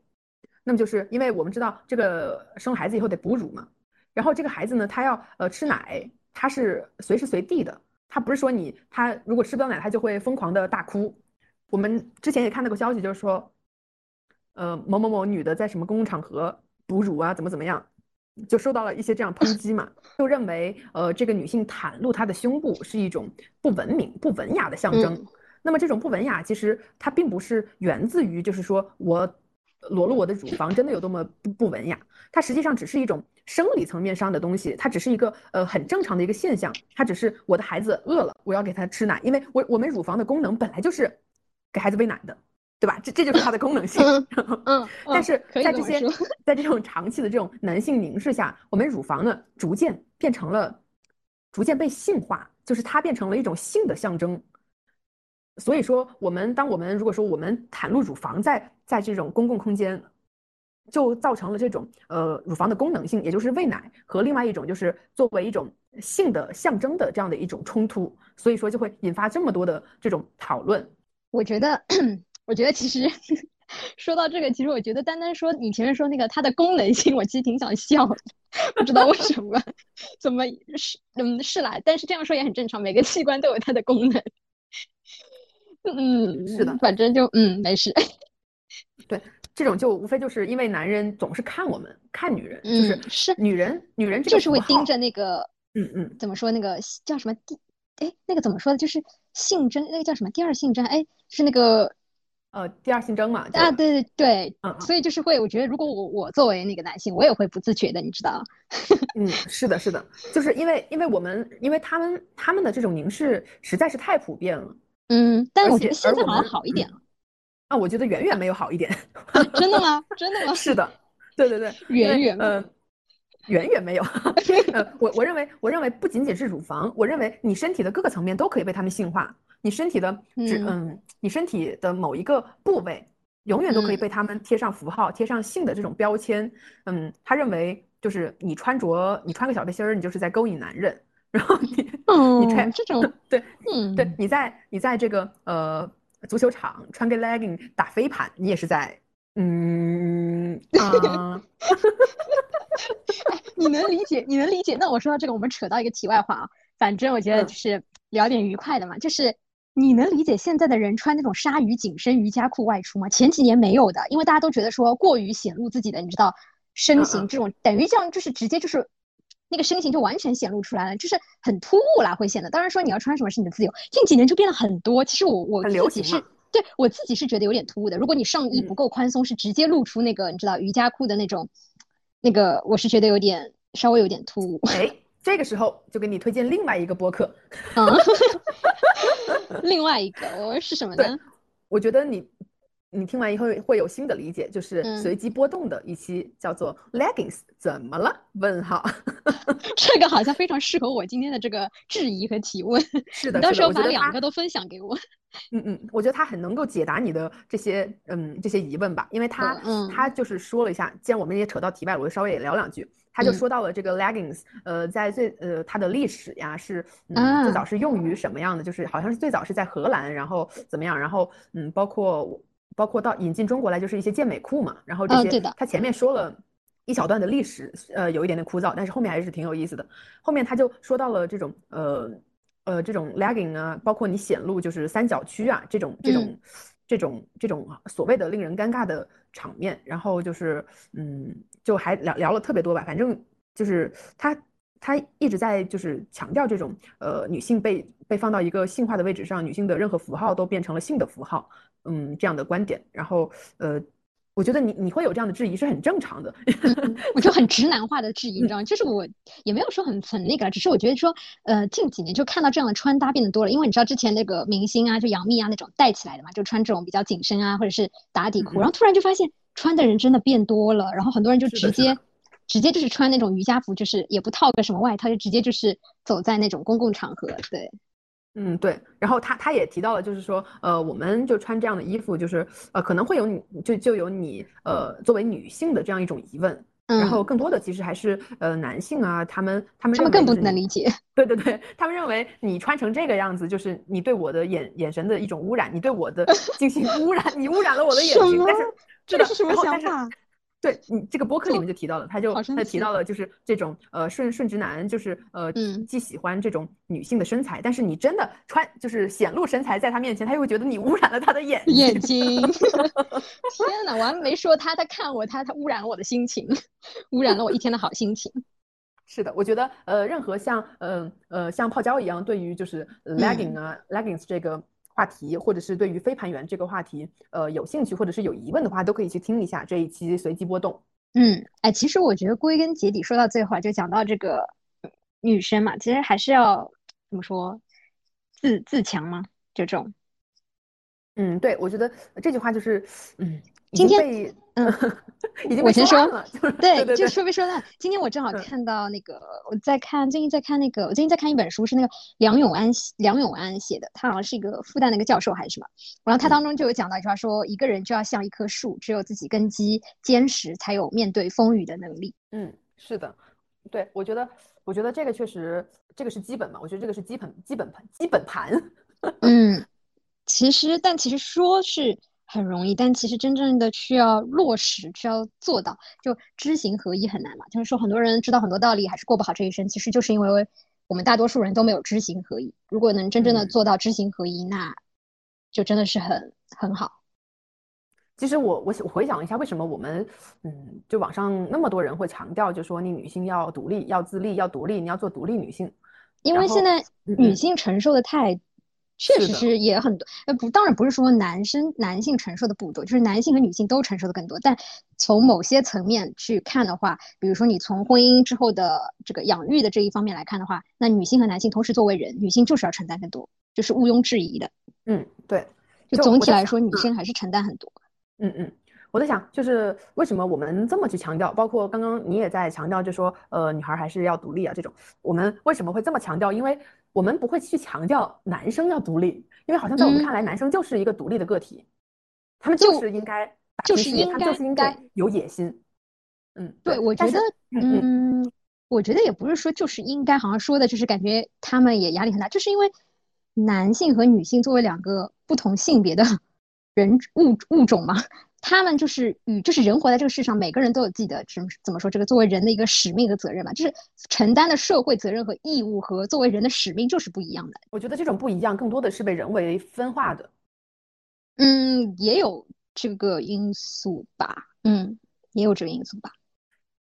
Speaker 1: 那么就是因为我们知道这个生孩子以后得哺乳嘛，然后这个孩子呢，他要呃吃奶，他是随时随地的，他不是说你他如果吃不到奶，他就会疯狂的大哭。我们之前也看到过消息，就是说，呃某某某女的在什么公共场合哺乳啊，怎么怎么样。就受到了一些这样抨击嘛，就认为呃这个女性袒露她的胸部是一种不文明、不文雅的象征。那么这种不文雅其实它并不是源自于就是说我裸露我的乳房真的有多么不不文雅，它实际上只是一种生理层面上的东西，它只是一个呃很正常的一个现象，它只是我的孩子饿了，我要给他吃奶，因为我我们乳房的功能本来就是给孩子喂奶的。对吧？这这就是它的功能性。
Speaker 2: 嗯，
Speaker 1: 但是在这些，在这种长期的这种男性凝视下，我们乳房呢，逐渐变成了，逐渐被性化，就是它变成了一种性的象征。所以说，我们当我们如果说我们袒露乳房在在这种公共空间，就造成了这种呃乳房的功能性，也就是喂奶和另外一种就是作为一种性的象征的这样的一种冲突，所以说就会引发这么多的这种讨论。
Speaker 2: 我觉得。我觉得其实 说到这个，其实我觉得单单说你前面说那个它的功能性，我其实挺想笑的，不知道为什么，怎么是嗯是啦，但是这样说也很正常，每个器官都有它的功能。嗯，
Speaker 1: 是的，
Speaker 2: 反正就嗯没事。
Speaker 1: 对，这种就无非就是因为男人总是看我们看女人，就是
Speaker 2: 是
Speaker 1: 女人女人
Speaker 2: 就是会盯着那个
Speaker 1: 嗯嗯
Speaker 2: 怎么说那个叫什么第哎那个怎么说的，就是性征那个叫什么第二性征哎是那个。
Speaker 1: 呃，第二性征嘛，
Speaker 2: 啊，对对对，嗯，所以就是会，我觉得如果我我作为那个男性，我也会不自觉的，你知道？
Speaker 1: 嗯，是的，是的，就是因为因为我们因为他们他们的这种凝视实在是太普遍了，
Speaker 2: 嗯，但是我觉得现在好像好一点了，
Speaker 1: 啊，我觉得远远没有好一点，
Speaker 2: 真的吗？真的吗？
Speaker 1: 是的，对对对，
Speaker 2: 远远
Speaker 1: 嗯，远远没有，呃，我我认为我认为不仅仅是乳房，我认为你身体的各个层面都可以被他们性化。你身体的只嗯，你身体的某一个部位，永远都可以被他们贴上符号，贴上性的这种标签。嗯，他认为就是你穿着，你穿个小背心儿，你就是在勾引男人。然后你你穿
Speaker 2: 这种
Speaker 1: 对，嗯，对，你在你在这个呃足球场穿个 legging 打飞盘，你也是在嗯 啊，
Speaker 2: 你能理解？你能理解？那我说到这个，我们扯到一个题外话啊，反正我觉得就是聊点愉快的嘛，就是。你能理解现在的人穿那种鲨鱼紧身瑜伽裤外出吗？前几年没有的，因为大家都觉得说过于显露自己的，你知道，身形这种等于这样就是直接就是那个身形就完全显露出来了，就是很突兀啦，会显得。当然说你要穿什么是你的自由，近几年就变了很多。其实我我自己是对我自己是觉得有点突兀的。如果你上衣不够宽松，是直接露出那个你知道瑜伽裤的那种，那个我是觉得有点稍微有点突兀。
Speaker 1: 哎。这个时候就给你推荐另外一个播客，
Speaker 2: 嗯，另外一个我是什么呢？
Speaker 1: 我觉得你你听完以后会有新的理解，就是随机波动的一期叫做 Leggings 怎么了？问号，
Speaker 2: 这个好像非常适合我今天的这个质疑和提问。
Speaker 1: 是的，你
Speaker 2: 到时候把两个都分享给我。
Speaker 1: 嗯嗯，我觉得他很能够解答你的这些嗯这些疑问吧，因为他他就是说了一下，既然我们也扯到题外，我就稍微也聊两句。他就说到了这个 leggings，呃，在最呃它的历史呀是嗯最早是用于什么样的？就是好像是最早是在荷兰，然后怎么样？然后嗯包括包包括到引进中国来就是一些健美裤嘛，然后这些，他前面说了一小段的历史，呃，有一点点枯燥，但是后面还是挺有意思的。后面他就说到了这种呃呃这种 legging 啊，包括你显露就是三角区啊这种这种这种这种所谓的令人尴尬的场面，然后就是嗯就还聊聊了特别多吧，反正就是他。他一直在就是强调这种呃女性被被放到一个性化的位置上，女性的任何符号都变成了性的符号，嗯这样的观点。然后呃，我觉得你你会有这样的质疑是很正常的，
Speaker 2: 我就很直男化的质疑，你知道吗？就是我也没有说很很那个，只是我觉得说呃近几年就看到这样的穿搭变得多了，因为你知道之前那个明星啊，就杨幂啊那种带起来的嘛，就穿这种比较紧身啊或者是打底裤，然后突然就发现穿的人真的变多了，然后很多人就直接。直接就是穿那种瑜伽服，就是也不套个什么外套，就直接就是走在那种公共场合。对，
Speaker 1: 嗯对。然后他他也提到了，就是说，呃，我们就穿这样的衣服，就是呃，可能会有你就就有你呃作为女性的这样一种疑问。然后更多的其实还是呃男性啊，他们他们
Speaker 2: 他们更不能理解。
Speaker 1: 对对对，他们认为你穿成这个样子，就是你对我的眼眼神的一种污染，你对我的进行污染，你污染了我的眼睛。但是
Speaker 2: 这是什么想法？
Speaker 1: 对你这个播客里面就提到了，他就他提到了就是这种呃顺顺直男，就是呃既喜欢这种女性的身材，但是你真的穿就是显露身材在他面前，他又会觉得你污染了他的眼
Speaker 2: 眼睛。天哪，我还没说他，他看我，他他污染了我的心情，污染了我一天的好心情。
Speaker 1: 是的，我觉得呃任何像呃呃像泡椒一样，对于就是 legging 啊 leggings 这个。话题，或者是对于飞盘员这个话题，呃，有兴趣或者是有疑问的话，都可以去听一下这一期随机波动。
Speaker 2: 嗯，哎，其实我觉得归根结底，说到最后就讲到这个女生嘛，其实还是要怎么说，自自强嘛，就这种。
Speaker 1: 嗯，对，我觉得这句话就是，嗯，
Speaker 2: 今天。嗯，
Speaker 1: 已经
Speaker 2: 我先说，
Speaker 1: 对，
Speaker 2: 就说没说烂。今天我正好看到那个，我在看，最近在看那个，我最近在看一本书，是那个梁永安梁永安写的，他好像是一个复旦的一个教授还是什么。然后他当中就有讲到一句话，说一个人就要像一棵树，只有自己根基坚实，才有面对风雨的能力。
Speaker 1: 嗯，是的，对我觉得，我觉得这个确实，这个是基本嘛，我觉得这个是基本基本盘基本盘。
Speaker 2: 嗯，其实，但其实说是。很容易，但其实真正的需要落实，需要做到，就知行合一很难嘛。就是说，很多人知道很多道理，还是过不好这一生，其实就是因为我们大多数人都没有知行合一。如果能真正的做到知行合一，那就真的是很很好。
Speaker 1: 其实我我我回想一下，为什么我们嗯，就网上那么多人会强调，就说你女性要独立、要自立、要独立，你要做独立女性，
Speaker 2: 因为现在女性承受的太。确实是也很多，呃不，当然不是说男生男性承受的不多，就是男性和女性都承受的更多。但从某些层面去看的话，比如说你从婚姻之后的这个养育的这一方面来看的话，那女性和男性同时作为人，女性就是要承担更多，就是毋庸置疑的。
Speaker 1: 嗯，对，
Speaker 2: 就总体来说，女性还是承担很多。
Speaker 1: 嗯嗯，我在想，就是为什么我们这么去强调，包括刚刚你也在强调，就说呃，女孩还是要独立啊，这种，我们为什么会这么强调？因为我们不会去强调男生要独立，因为好像在我们看来，男生就是一个独立的个体，他们就是应该
Speaker 2: 就是应该
Speaker 1: 就是应该有野心。嗯，
Speaker 2: 对，我觉得，嗯，我觉得也不是说就是应该，好像说的就是感觉他们也压力很大，就是因为男性和女性作为两个不同性别的人物物种嘛。他们就是与就是人活在这个世上，每个人都有自己的怎么怎么说这个作为人的一个使命和责任嘛，就是承担的社会责任和义务和作为人的使命就是不一样的。
Speaker 1: 我觉得这种不一样更多的是被人为分化的。
Speaker 2: 嗯，也有这个因素吧。嗯，也有这个因素吧。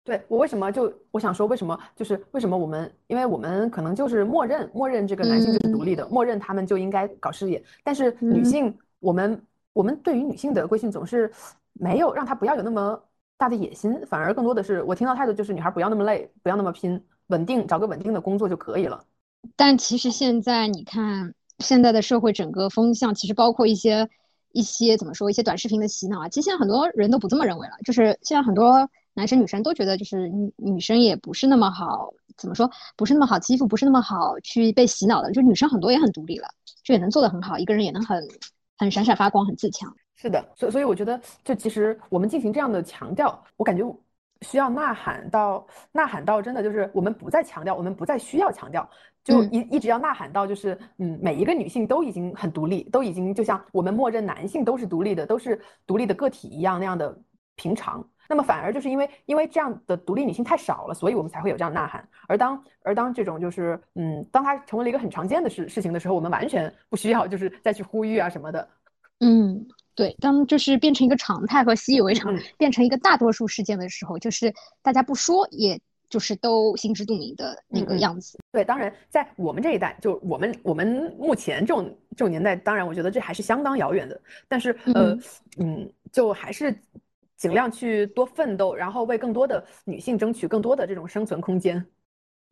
Speaker 1: 对我为什么就我想说为什么就是为什么我们因为我们可能就是默认默认这个男性就是独立的，默认他们就应该搞事业，但是女性我们。我们对于女性的规训总是没有让她不要有那么大的野心，反而更多的是我听到态度就是女孩不要那么累，不要那么拼，稳定找个稳定的工作就可以了。
Speaker 2: 但其实现在你看现在的社会整个风向，其实包括一些一些怎么说一些短视频的洗脑啊，其实现在很多人都不这么认为了，就是现在很多男生女生都觉得就是女女生也不是那么好，怎么说不是那么好欺负，不是那么好去被洗脑的，就女生很多也很独立了，就也能做得很好，一个人也能很。很闪闪发光，很自强。
Speaker 1: 是的，所所以我觉得，就其实我们进行这样的强调，我感觉需要呐喊到呐喊到，真的就是我们不再强调，我们不再需要强调就一一直要呐喊到就是嗯，每一个女性都已经很独立，都已经就像我们默认男性都是独立的，都是独立的个体一样那样的平常。那么反而就是因为因为这样的独立女性太少了，所以我们才会有这样呐喊。而当而当这种就是嗯，当它成为了一个很常见的事事情的时候，我们完全不需要就是再去呼吁啊什么的。
Speaker 2: 嗯，对，当就是变成一个常态和习以为常，变成一个大多数事件的时候，就是大家不说，也就是都心知肚明的那个样子。
Speaker 1: 对，当然在我们这一代，就我们我们目前这种这种年代，当然我觉得这还是相当遥远的。但是呃嗯，就还是。尽量去多奋斗，然后为更多的女性争取更多的这种生存空间。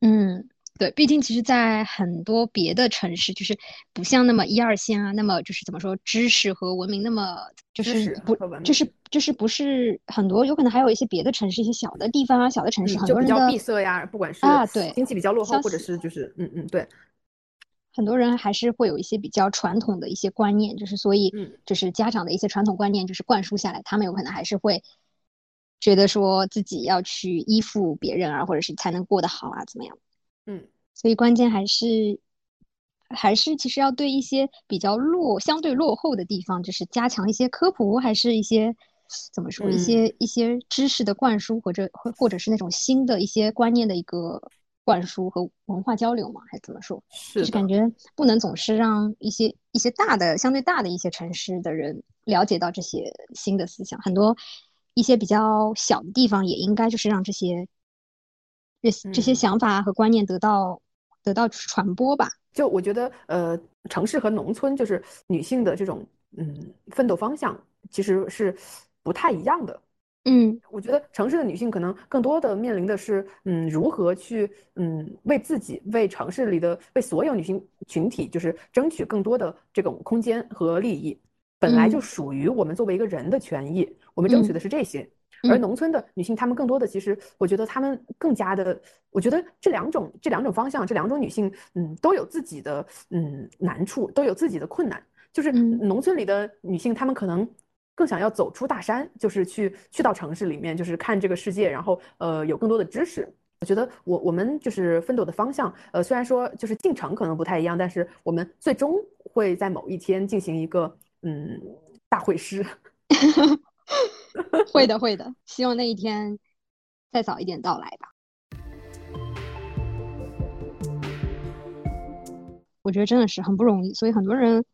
Speaker 2: 嗯，对，毕竟其实，在很多别的城市，就是不像那么一二线啊，那么就是怎么说，知识和文明那么就是不，就是就是不是很多，有可能还有一些别的城市，一些小的地方啊，小的城市，很多人
Speaker 1: 比较闭塞呀，不管是
Speaker 2: 啊，对，
Speaker 1: 经济比较落后，或者是就是嗯嗯，对。
Speaker 2: 很多人还是会有一些比较传统的一些观念，就是所以，就是家长的一些传统观念，就是灌输下来，他们有可能还是会觉得说自己要去依附别人啊，或者是才能过得好啊，怎么样？
Speaker 1: 嗯，
Speaker 2: 所以关键还是还是其实要对一些比较落、相对落后的地方，就是加强一些科普，还是一些怎么说，一些一些知识的灌输，或者或或者是那种新的一些观念的一个。灌输和文化交流嘛，还是怎么说？
Speaker 1: 是
Speaker 2: 感觉不能总是让一些一些大的、相对大的一些城市的人了解到这些新的思想，很多一些比较小的地方也应该就是让这些这这些想法和观念得到得到传播吧。
Speaker 1: 就我觉得，呃，城市和农村就是女性的这种嗯奋斗方向其实是不太一样的。
Speaker 2: 嗯，
Speaker 1: 我觉得城市的女性可能更多的面临的是，嗯，如何去，嗯，为自己、为城市里的、为所有女性群体，就是争取更多的这种空间和利益，本来就属于我们作为一个人的权益，我们争取的是这些。而农村的女性，她们更多的其实，我觉得她们更加的，我觉得这两种这两种方向，这两种女性，嗯，都有自己的嗯难处，都有自己的困难。就是农村里的女性，她们可能。更想要走出大山，就是去去到城市里面，就是看这个世界，然后呃有更多的知识。我觉得我我们就是奋斗的方向，呃虽然说就是进程可能不太一样，但是我们最终会在某一天进行一个嗯大会师。
Speaker 2: 会 的会的，希望那一天再早一点到来吧。我觉得真的是很不容易，所以很多人，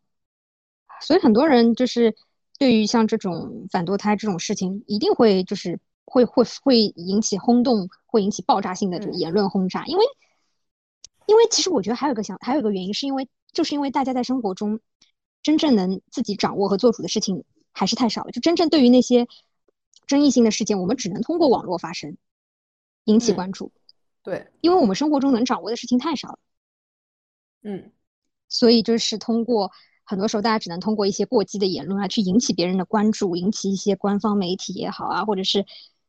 Speaker 2: 所以很多人就是。对于像这种反堕胎这种事情，一定会就是会会会引起轰动，会引起爆炸性的这个言论轰炸。因为，因为其实我觉得还有一个想，还有一个原因，是因为就是因为大家在生活中真正能自己掌握和做主的事情还是太少了。就真正对于那些争议性的事件，我们只能通过网络发声，引起关注。
Speaker 1: 对，
Speaker 2: 因为我们生活中能掌握的事情太少了。
Speaker 1: 嗯，
Speaker 2: 所以就是通过。很多时候，大家只能通过一些过激的言论啊，去引起别人的关注，引起一些官方媒体也好啊，或者是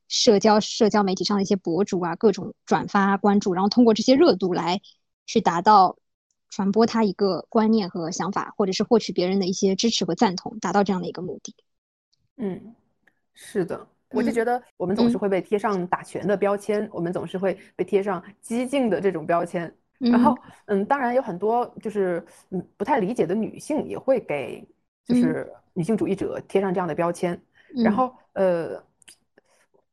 Speaker 2: 社交社交媒体上的一些博主啊，各种转发关注，然后通过这些热度来去达到传播他一个观念和想法，或者是获取别人的一些支持和赞同，达到这样的一个目的。
Speaker 1: 嗯，是的，我就觉得我们总是会被贴上打拳的标签，我们总是会被贴上激进的这种标签。然后，嗯，当然有很多就是嗯不太理解的女性也会给就是女性主义者贴上这样的标签，然后呃，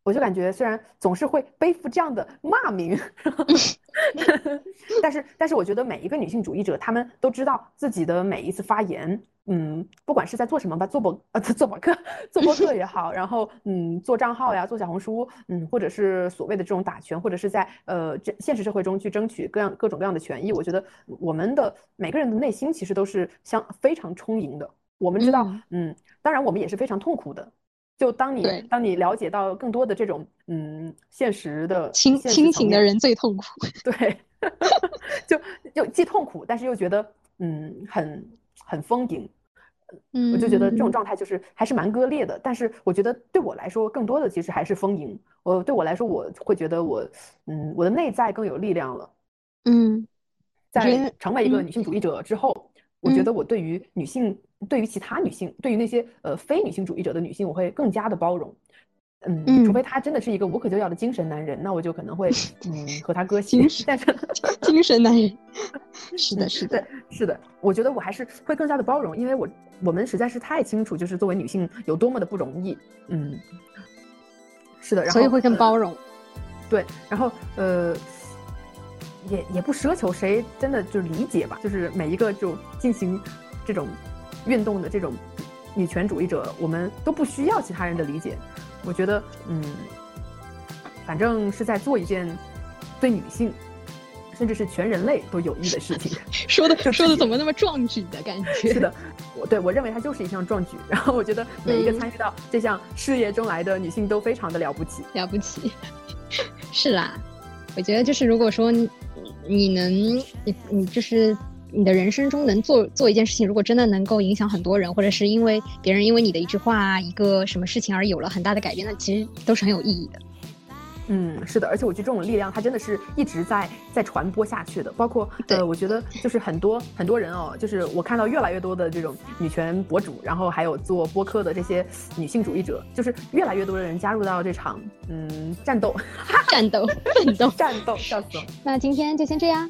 Speaker 1: 我就感觉虽然总是会背负这样的骂名，但是但是我觉得每一个女性主义者，她们都知道自己的每一次发言。嗯，不管是在做什么吧，做博呃做博客，做博客也好，然后嗯做账号呀，做小红书，嗯，或者是所谓的这种打拳，或者是在呃这现实社会中去争取各样各种各样的权益，我觉得我们的每个人的内心其实都是相非常充盈的。我们知道，嗯，当然我们也是非常痛苦的。就当你当你了解到更多的这种嗯现实的
Speaker 2: 清清醒的人最痛苦，
Speaker 1: 对，就就既痛苦，但是又觉得嗯很。很丰盈，
Speaker 2: 嗯，
Speaker 1: 我就觉得这种状态就是还是蛮割裂的。但是我觉得对我来说，更多的其实还是丰盈。我对我来说，我会觉得我，嗯，我的内在更有力量了。
Speaker 2: 嗯，
Speaker 1: 在成为一个女性主义者之后，我觉得我对于女性，对于其他女性，对于那些呃非女性主义者的女性，我会更加的包容。嗯，除非他真的是一个无可救药的精神男人，那我就可能会嗯和他割席。但是
Speaker 2: 精神男人，是的，是的，
Speaker 1: 是的，我觉得我还是会更加的包容，因为我我们实在是太清楚，就是作为女性有多么的不容易。嗯，是的，然后
Speaker 2: 所以会更包容。
Speaker 1: 对，然后呃，也也不奢求谁真的就理解吧，就是每一个就进行这种运动的这种女权主义者，我们都不需要其他人的理解。我觉得，嗯，反正是在做一件对女性，甚至是全人类都有益的事情。
Speaker 2: 说的说的怎么那么壮举的感觉？
Speaker 1: 是的，我对我认为它就是一项壮举。然后我觉得每一个参与到这项事业中来的女性都非常的了不起，
Speaker 2: 了不起。是啦，我觉得就是如果说你能，你你就是。你的人生中能做做一件事情，如果真的能够影响很多人，或者是因为别人因为你的一句话、一个什么事情而有了很大的改变，那其实都是很有意义的。
Speaker 1: 嗯，是的，而且我觉得这种力量它真的是一直在在传播下去的。包括呃，我觉得就是很多很多人哦，就是我看到越来越多的这种女权博主，然后还有做播客的这些女性主义者，就是越来越多的人加入到这场嗯 战斗，
Speaker 2: 战斗，奋斗，
Speaker 1: 战斗，笑死了。
Speaker 2: 那今天就先这样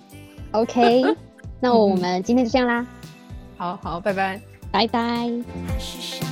Speaker 2: ，OK。那我们今天就这样啦，
Speaker 1: 好好，拜拜，
Speaker 2: 拜拜。